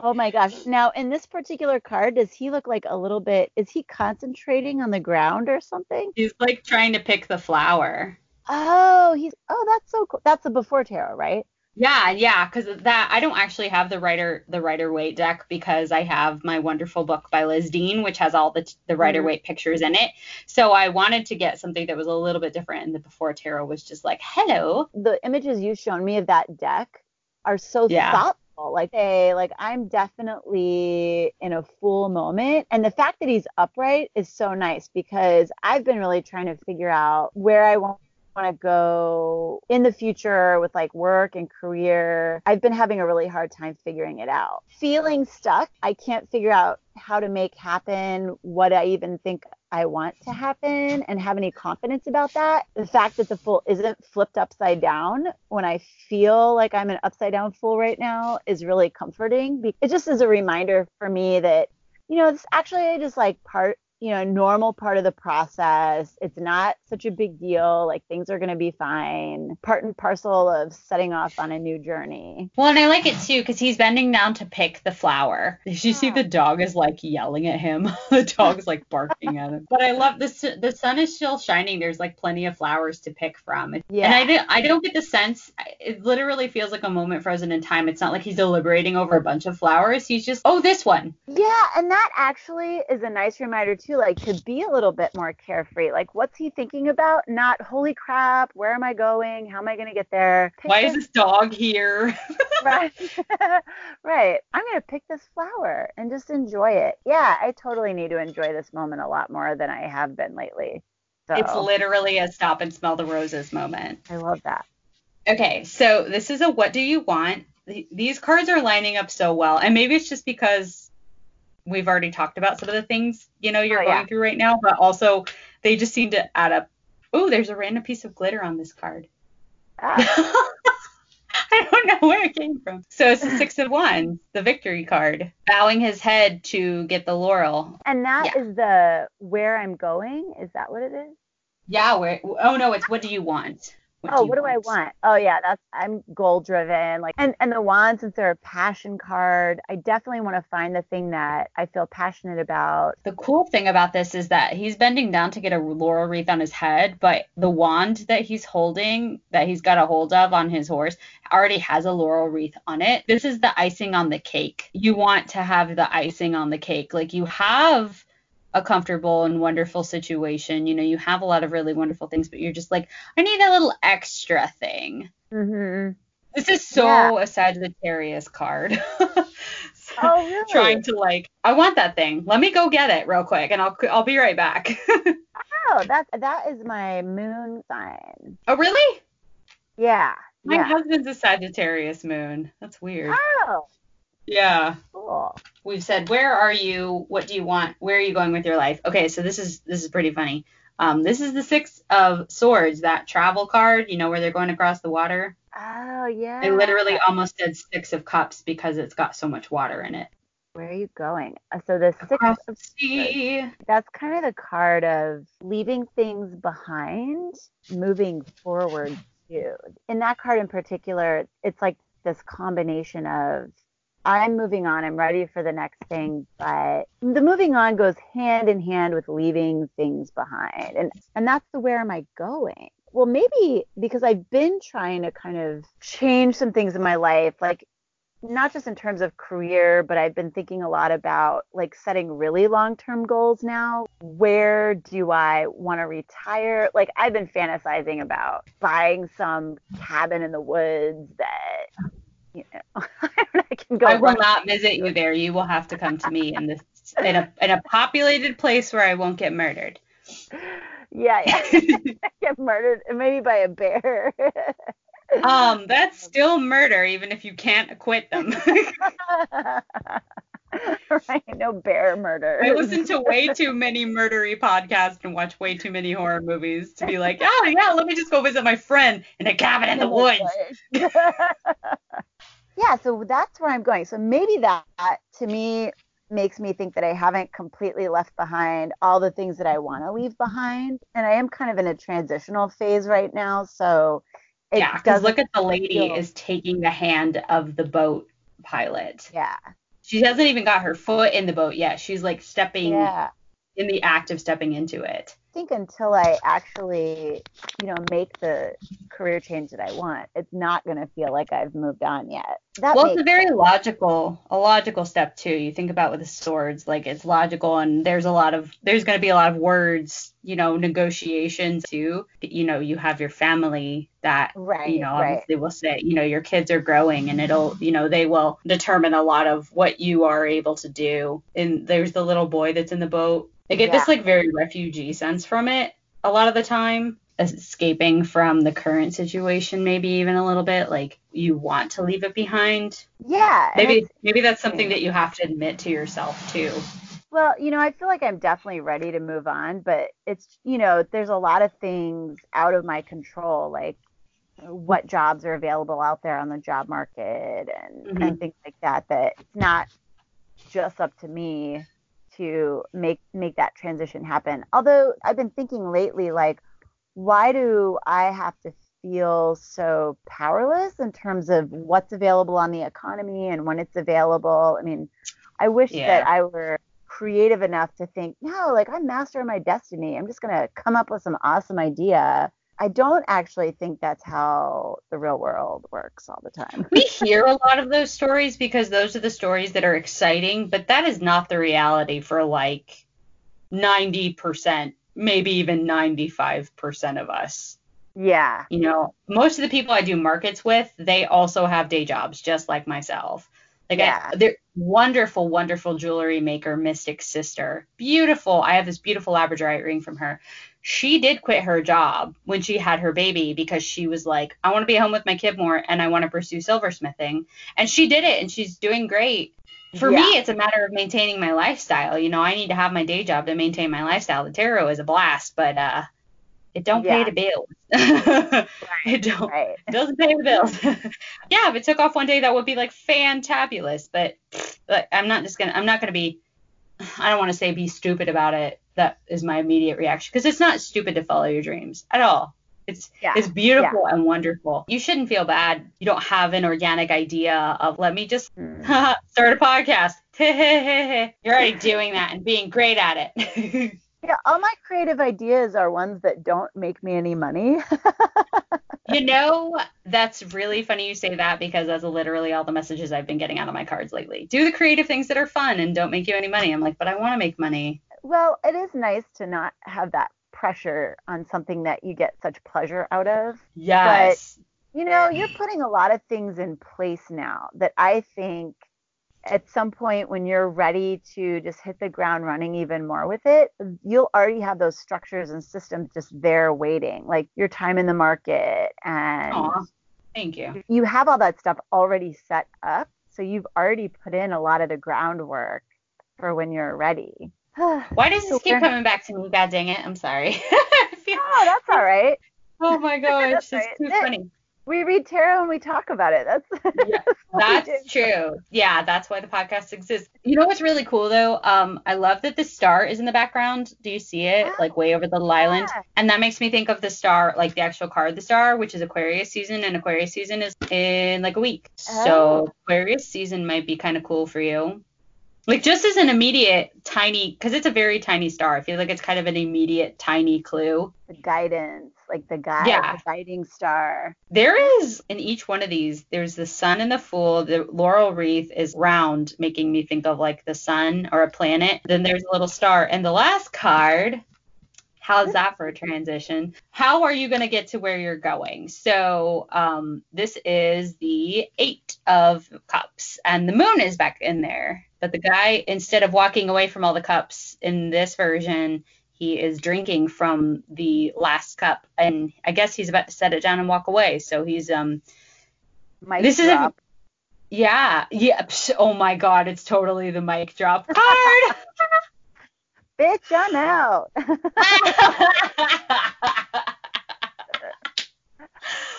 oh my gosh. Now in this particular card, does he look like a little bit? Is he concentrating on the ground or something? He's like trying to pick the flower. Oh, he's. Oh, that's so cool. That's a before tarot, right? Yeah, yeah, because that I don't actually have the Rider the Rider Waite deck because I have my wonderful book by Liz Dean, which has all the the Rider Mhm. Waite pictures in it. So I wanted to get something that was a little bit different, and the Before Tarot was just like, hello. The images you've shown me of that deck are so Yeah. thoughtful. Like, hey, like I'm definitely in a full moment, and the fact that he's upright is so nice because I've been really trying to figure out where I want want to go in the future with like work and career. I've been having a really hard time figuring it out. Feeling stuck, I can't figure out how to make happen what I even think I want to happen and have any confidence about that. The fact that the fool isn't flipped upside down when I feel like I'm an upside down fool right now is really comforting. It just is a reminder for me that, you know, it's actually just like part you know, normal part of the process. It's not such a big deal. Like things are going to be fine. Part and parcel of setting off on a new journey. Well, and I like it too because he's bending down to pick the flower. Did you see the oh. dog is like yelling at him? the dog's like barking at him. But I love this. The sun is still shining. There's like plenty of flowers to pick from. Yeah. And I don't, I don't get the sense. It literally feels like a moment frozen in time. It's not like he's deliberating over a bunch of flowers. He's just, oh, this one. Yeah, and that actually is a nice reminder too, like to be a little bit more carefree. Like, what's he thinking about? Not, holy crap, where am I going? How am I going to get there? Pick Why is this- this dog here? right? right. I'm going to pick this flower and just enjoy it. Yeah, I totally need to enjoy this moment a lot more than I have been lately. So It's literally a stop and smell the roses moment. I love that. Okay, so this is a what do you want? These cards are lining up so well, and maybe it's just because we've already talked about some of the things you know you're Oh, going yeah. through right now, but also they just seem to add up. Oh, there's a random piece of glitter on this card. Ah, I don't know where it came from. So it's the six of wands, the victory card, bowing his head to get the laurel. and that is Yeah. the where I'm going. Is that what it is? Yeah, where? Oh no, it's what do you want? Oh, what do I want? Oh yeah, that's I'm goal driven. Like and and the wand since they're a passion card, I definitely want to find the thing that I feel passionate about. The cool thing about this is that he's bending down to get a laurel wreath on his head, but the wand that he's holding, that he's got a hold of on his horse, already has a laurel wreath on it. This is the icing on the cake. You want to have the icing on the cake. Like you have a comfortable and wonderful situation. You know, you have a lot of really wonderful things, but you're just like, I need a little extra thing. Mm-hmm. This is so Yeah. a Sagittarius card. Oh, really? Trying to like, I want that thing. Let me go get it real quick, and I'll I'll be right back. Oh, that that is my moon sign. oh really? Yeah. My yeah. husband's a Sagittarius moon. That's weird. Oh, Yeah. cool. We've said, where are you? What do you want? Where are you going with your life? Okay, so this is this is pretty funny. Um, this is the six of swords, that travel card. You know where they're going across the water. Oh, yeah. I literally almost said six of cups because it's got so much water in it. Where are you going? Uh, So the six Across of sea. that's kind of the card of leaving things behind, moving forward too. In that card in particular, it's like this combination of I'm moving on, I'm ready for the next thing, but the moving on goes hand in hand with leaving things behind. And and that's the where am I going? Well, maybe because I've been trying to kind of change some things in my life, like not just in terms of career, but I've been thinking a lot about like setting really long term goals now. Where do I want to retire? Like, I've been fantasizing about buying some cabin in the woods that, you know, I can go. I will not visit you there. You will have to come to me in this in a in a populated place where I won't get murdered. Yeah, yeah. Get murdered, maybe by a bear. Um, that's still murder, even if you can't acquit them. right? No bear murder. I listen to way too many murdery podcasts and watch way too many horror movies to be like, oh yeah, let me just go visit my friend in a cabin in the woods. Yeah, so that's where I'm going. So maybe that to me makes me think that I haven't completely left behind all the things that I want to leave behind. And I am kind of in a transitional phase right now. So it yeah, because look at the lady feel- is taking the hand of the boat pilot. Yeah. She hasn't even got her foot in the boat yet. She's like stepping Yeah. in the act of stepping into it. I think until I actually, you know, make the career change that I want, it's not going to feel like I've moved on yet. That well, it's a very logical, a logical step too. You think about with the swords, like it's logical, and there's a lot of, there's going to be a lot of words, you know, negotiations too. You know, you have your family that, Right, you know, right. obviously will say, you know, your kids are growing, and it'll, you know, they will determine a lot of what you are able to do. And there's the little boy that's in the boat. I get this like very refugee sense from it a lot of the time escaping from the current situation maybe even a little bit like you want to leave it behind Yeah. maybe maybe that's something that you have to admit to yourself too Well, you know, I feel like I'm definitely ready to move on, but it's, you know, there's a lot of things out of my control, like what jobs are available out there on the job market and, Mhm. and things like that, that it's not just up to me to make make that transition happen. Although I've been thinking lately, like, why do I have to feel so powerless in terms of what's available on the economy and when it's available? I mean, I wish Yeah. that I were creative enough to think, no, like I'm master of my destiny. I'm just gonna come up with some awesome idea. I don't actually think that's how the real world works all the time. we hear a lot of those stories because those are the stories that are exciting but that is not the reality for like 90% maybe even 95% of us yeah. you know most of the people i do markets with they also have day jobs just like myself like Yeah. I, they're wonderful wonderful jewelry maker mystic sister. Beautiful. I have this beautiful labradorite ring from her. She did quit her job when she had her baby because she was like i want to be home with my kid more and i want to pursue silversmithing. And she did it and she's doing great. For Yeah. me it's a matter of maintaining my lifestyle. You know i need to have my day job to maintain my lifestyle. The tarot is a blast but uh it don't pay the bills it don't Right. it doesn't pay the bills. yeah, if it took off one day, that would be like fantabulous. But like, I'm not just gonna. I'm not gonna be. I don't want to say be stupid about it. That is my immediate reaction because it's not stupid to follow your dreams at all. It's Yeah. it's beautiful and wonderful. You shouldn't feel bad. You don't have an organic idea of let me just Hmm. start a podcast. You're already doing that and being great at it. Yeah, all my creative ideas are ones that don't make me any money. You know, that's really funny you say that because that's literally all the messages I've been getting out of my cards lately. Do the creative things that are fun and don't make you any money. I'm like, but I want to make money. well, it is nice to not have that pressure on something that you get such pleasure out of. Yes. You know, you're putting a lot of things in place now that I think at some point when you're ready to just hit the ground running even more with it, you'll already have those structures and systems just there waiting, like your time in the market and Aw, thank you. you have all that stuff already set up. So you've already put in a lot of the groundwork for when you're ready. oh, Why does this keep coming back to me? God dang it. I'm sorry. Feel- that's all right. oh my gosh, it's right. too funny. We read tarot and we talk about it. That's, Yeah, That's true. Yeah, that's why the podcast exists. You know what's really cool though? Um, I love that the star is in the background. Do you see it? Like way over the little island. Yeah. And that makes me think of the star, like the actual card, the star, which is Aquarius season, and Aquarius season is in like a week. Oh. So Aquarius season might be kind of cool for you. Like just as an immediate tiny, because it's a very tiny star. I feel like it's kind of an immediate tiny clue. The guidance, like the guide, Yeah. the guiding star. There is in each one of these, there's the sun and the fool. The laurel wreath is round, making me think of like the sun or a planet. Then there's a little star. And the last card, how's that for a transition? How are you going to get to where you're going? So um, this is the eight of cups, and the moon is back in there. But the guy, instead of walking away from all the cups in this version, he is drinking from the last cup. And i guess he's about to set it down and walk away. So he's um Mic This is a- yeah yeah psh, oh my god it's totally the mic drop card. Bitch, I'm out.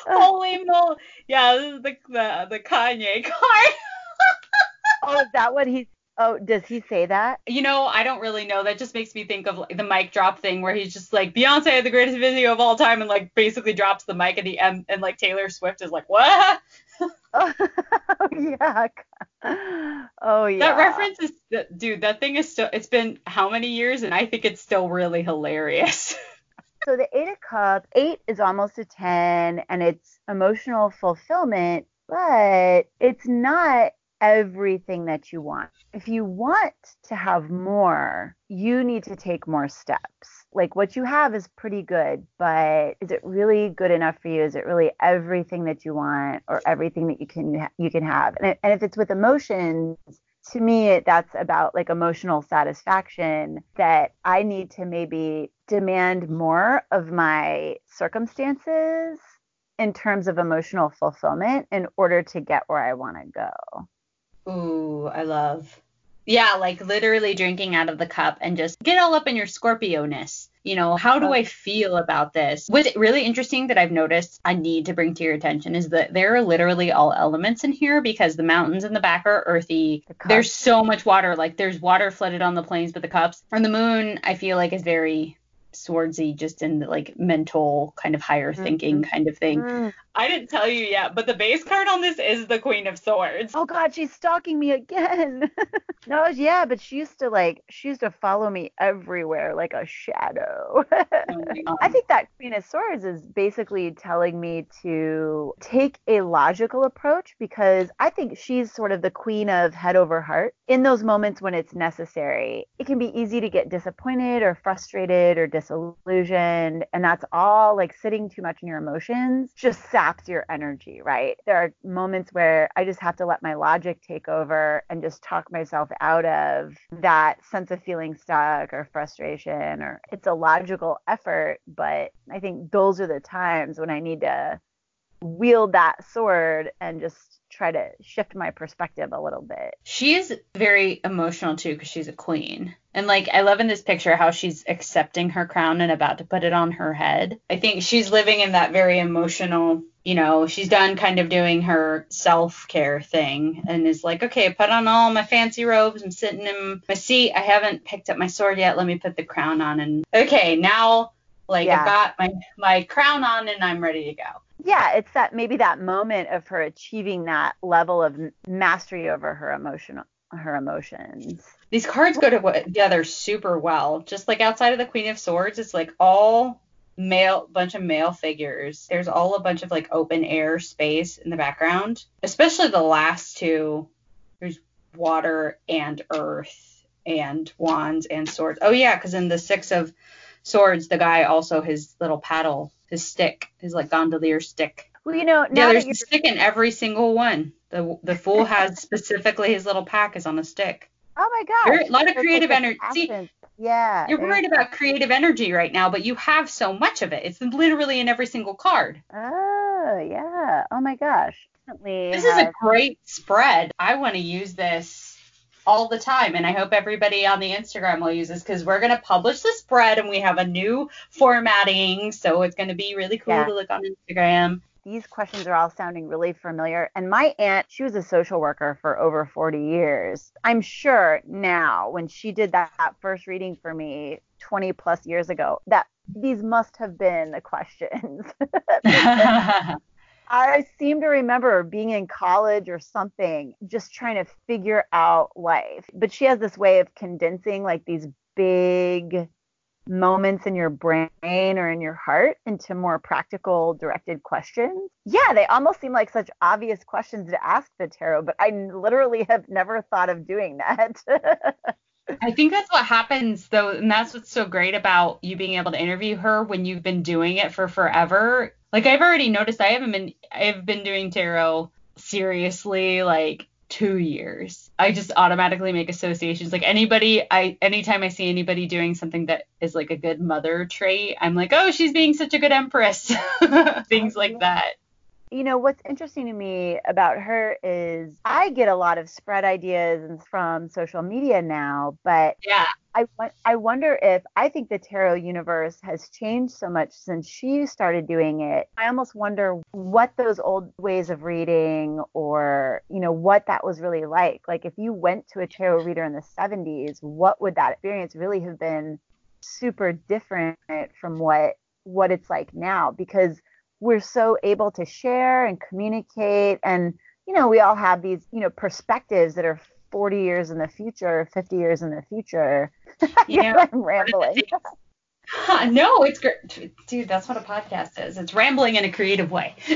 holy moly. Yeah this is the the, the kanye card oh, is that what he's? Oh, does he say that? you know i don't really know that just makes me think of like the mic drop thing where he's just like beyonce had the greatest video of all time and like basically drops the mic at the end and like taylor swift is like what Oh, oh yeah. Oh yeah. That reference is, dude, that thing is still, it's been how many years? And I think it's still really hilarious. So the Eight of Cups, eight is almost a ten, and it's emotional fulfillment, but it's not everything that you want. If you want to have more, you need to take more steps. Like what you have is pretty good, but is it really good enough for you? Is it really everything that you want or everything that you can you can have? And, and if it's with emotions, to me that's about like emotional satisfaction that I need to maybe demand more of my circumstances in terms of emotional fulfillment in order to get where I want to go. Ooh, I love. Yeah, like literally drinking out of the cup and just get all up in your Scorpio ness. You know, how do oh. I feel about this? What's really interesting that I've noticed I need to bring to your attention is that there are literally all elements in here because the mountains in the back are earthy. The. There's so much water. Like there's water flooded on the plains, but the cups. And the moon, I feel like, is very swordsy, just in the like mental kind of higher thinking kind of thing. Mm. I didn't tell you yet, but the base card on this is the Queen of Swords. Oh God, she's stalking me again. no, yeah, but she used to like she used to follow me everywhere like a shadow. Oh. I think that Queen of Swords is basically telling me to take a logical approach because I think she's sort of the queen of head over heart in those moments when it's necessary. It can be easy to get disappointed or frustrated or disillusioned, and that's all like sitting too much in your emotions just saps your energy, right? There are moments where I just have to let my logic take over and just talk myself out of that sense of feeling stuck or frustration or it's a logical effort, but I think those are the times when I need to wield that sword and just try to shift my perspective a little bit. She is very emotional too because she's a queen. And like I love in this picture how she's accepting her crown and about to put it on her head. I think she's living in that very emotional, you know, she's done kind of doing her self-care thing and is like, okay, put on all my fancy robes. I'm sitting in my seat. I haven't picked up my sword yet. Let me put the crown on and okay, now like Yeah. I've got my my crown on and I'm ready to go. Yeah, it's that maybe that moment of her achieving that level of mastery over her emotional her emotions. These cards go together super well. Just like outside of the Queen of Swords, it's like all male, bunch of male figures. There's all a bunch of like open air space in the background, especially the last two. There's water and earth and wands and swords. Oh yeah, because in the Six of Swords, the guy also his little paddle, his stick, his like gondolier stick. Well, you know, Yeah, there's a stick in every single one. The the fool has specifically his little pack is on a stick. Oh my god! You're- a lot of creative energy. See. Yeah. You're worried about creative energy right now, but you have so much of it. It's literally in every single card. Oh, yeah. Oh my gosh. Definitely This is a great spread. I want to use this all the time, and I hope everybody on the Instagram will use this because we're going to publish the spread and we have a new formatting, so it's going to be really cool Yeah. to look on Instagram. these questions are all sounding really familiar. And my aunt, she was a social worker for over 40 years. I'm sure now, when she did that, that first reading for me 20 plus years ago, that these must have been the questions. I seem to remember being in college or something, just trying to figure out life. But she has this way of condensing like these big moments in your brain or in your heart into more practical directed questions. Yeah, they almost seem like such obvious questions to ask the tarot, but I literally have never thought of doing that. I think that's what happens though, and that's what's so great about you being able to interview her when you've been doing it for forever. Like I've already noticed I haven't been I've been doing tarot seriously like 2 years. I just automatically make associations. Like anybody I anytime I see anybody doing something that is like a good mother trait, I'm like, "Oh, she's being such a good empress." Things like that you know what's interesting to me about her is I get a lot of spread ideas from social media now, but yeah, I I wonder if I think the tarot universe has changed so much since she started doing it. I almost wonder what those old ways of reading or you know what that was really like. Like if you went to a tarot reader in the 70s, what would that experience really have been super different from what what it's like now because we're so able to share and communicate and you know we all have these you know perspectives that are 40 years in the future 50 years in the future. Yeah. I'm rambling. No it's great dude that's what a podcast is. It's rambling in a creative way.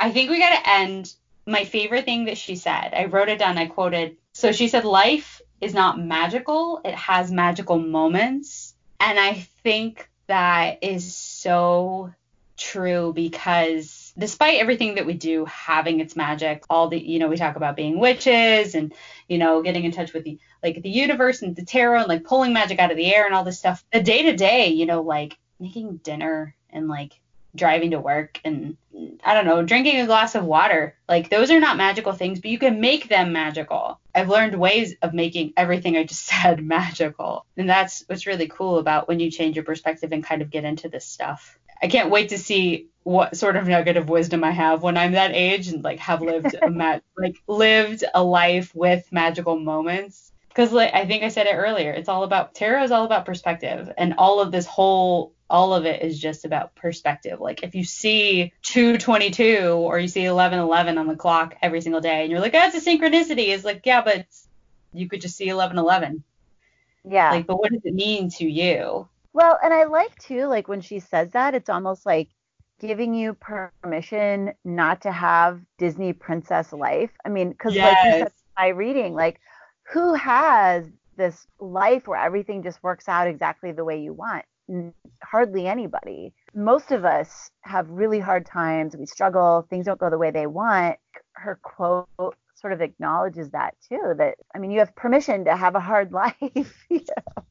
I think we got to end. My favorite thing that she said i wrote it down i quoted so she said life is not magical it has magical moments. And i think that is so true because despite everything that we do having its magic all the you know we talk about being witches and you know getting in touch with the like the universe and the tarot and like pulling magic out of the air and all this stuff. The day to day you know like making dinner and like driving to work and I don't know, drinking a glass of water. Like those are not magical things, but you can make them magical. I've learned ways of making everything I just said magical. And that's what's really cool about when you change your perspective and kind of get into this stuff. I can't wait to see what sort of nugget of wisdom I have when I'm that age and like have lived a ma- like lived a life with magical moments. Because like I think I said it earlier, it's all about tarot is all about perspective, and all of this whole all of it is just about perspective. Like if you see 222 or you see 1111 on the clock every single day, and you're like, oh, that's a synchronicity. It's like, yeah, but you could just see 1111. Yeah. Like, but what does it mean to you? Well, and I like too, like when she says that, it's almost like giving you permission not to have Disney princess life. I mean, because yes. like you said by reading, like who has this life where everything just works out exactly the way you want? Hardly anybody. Most of us have really hard times. We struggle. Things don't go the way they want. Her quote sort of acknowledges that too that i mean you have permission to have a hard life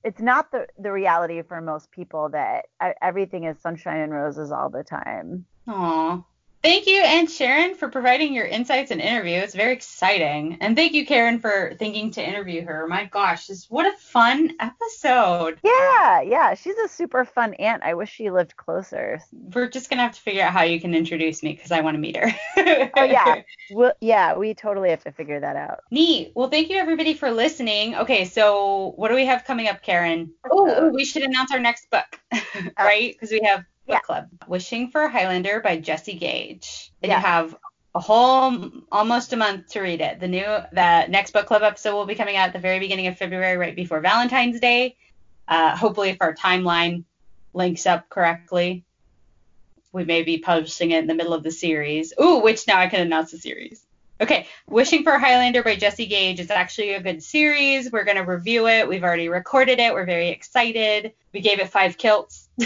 it's not the the reality for most people that everything is sunshine and roses all the time Aww. Thank you, and Sharon, for providing your insights and interview. It's very exciting. And thank you, Karen, for thinking to interview her. My gosh, this what a fun episode. Yeah, yeah. She's a super fun aunt. I wish she lived closer. We're just gonna have to figure out how you can introduce me because I want to meet her. oh yeah. Well, yeah, we totally have to figure that out. Neat. Well, thank you everybody for listening. Okay, so what do we have coming up, Karen? Oh, we should announce our next book, uh, right? Because we have book yeah. club. Wishing for a Highlander by Jessi Gage. And yeah. you have a whole almost a month to read it. The new the next book club episode will be coming out at the very beginning of February, right before Valentine's Day. Uh, hopefully, if our timeline links up correctly, we may be publishing it in the middle of the series. Ooh, which now I can announce the series. Okay, Wishing for a Highlander by Jessi Gage is actually a good series. We're going to review it. We've already recorded it. We're very excited. We gave it five kilts.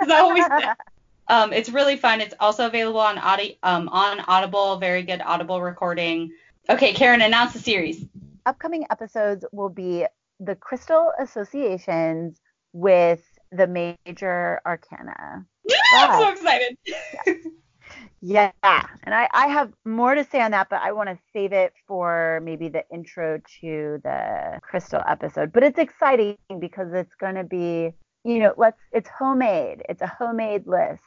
Is that what we said? Um, it's really fun. It's also available on Audi, um, on Audible. Very good Audible recording. Okay, Karen, announce the series. Upcoming episodes will be the crystal associations with the major arcana. I'm so excited. yeah. yeah. And I, I have more to say on that, but I want to save it for maybe the intro to the crystal episode. But it's exciting because it's going to be you know, let's it's homemade. It's a homemade list.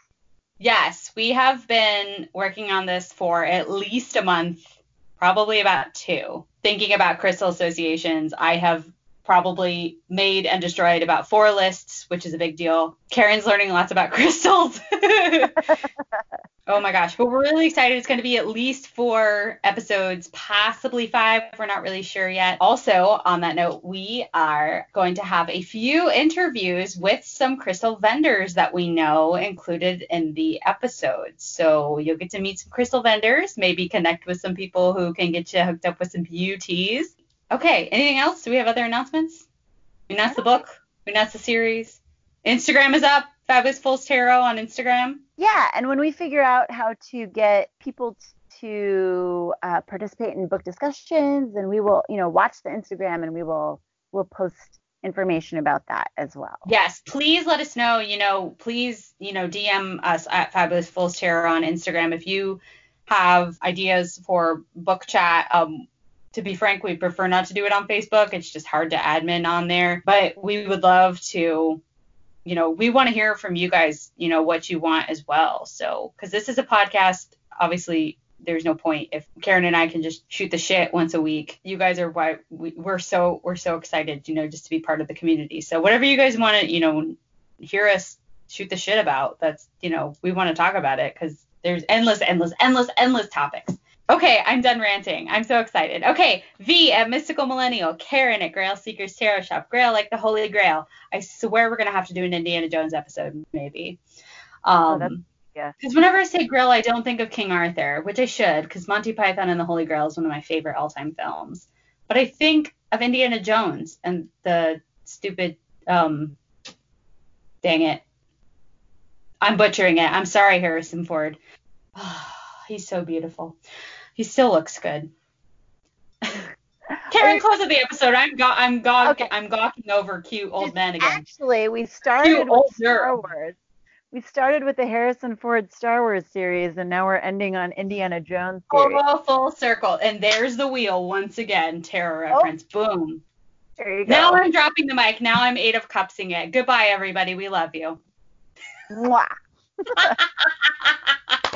Yes, we have been working on this for at least a month, probably about two. Thinking about crystal associations, I have probably made and destroyed about four lists, which is a big deal. Karen's learning lots about crystals. Oh my gosh. But we're really excited. It's going to be at least four episodes, possibly five. We're not really sure yet. Also, on that note, we are going to have a few interviews with some crystal vendors that we know included in the episodes. So you'll get to meet some crystal vendors, maybe connect with some people who can get you hooked up with some beauties. Okay. Anything else? Do we have other announcements? We announced the book. We announced the series. Instagram is up. Fabulous Fools Tarot on Instagram. Yeah, and when we figure out how to get people to uh, participate in book discussions, and we will, you know, watch the Instagram, and we will we'll post information about that as well. Yes, please let us know. You know, please, you know, DM us at Fabulous Fools Tarot on Instagram if you have ideas for book chat. Um, to be frank, we prefer not to do it on Facebook. It's just hard to admin on there, but we would love to you know, we want to hear from you guys, you know, what you want as well. So, because this is a podcast, obviously, there's no point if Karen and I can just shoot the shit once a week. You guys are why we, we're so we're so excited, you know, just to be part of the community. So whatever you guys want to, you know, hear us shoot the shit about, that's you know, we want to talk about it because there's endless, endless, endless, endless topics. Okay, I'm done ranting. I'm so excited. Okay, V at Mystical Millennial, Karen at Grail Seekers Tarot Shop, Grail like the Holy Grail. I swear we're gonna have to do an Indiana Jones episode, maybe. Um, oh, yeah. Because whenever I say Grail, I don't think of King Arthur, which I should, because Monty Python and the Holy Grail is one of my favorite all-time films. But I think of Indiana Jones and the stupid, um, dang it, I'm butchering it. I'm sorry, Harrison Ford. he's so beautiful. He still looks good. Karen, close of the episode. I'm go- I'm okay. I'm gawking over cute old men again. Actually, we started cute with Star Wars. We started with the Harrison Ford Star Wars series, and now we're ending on Indiana Jones series. Oh, full circle. And there's the wheel once again. Tarot oh. reference. Oh. Boom. There you go. Now I'm dropping the mic. Now I'm eight of cupsing it. Goodbye, everybody. We love you. Mwah.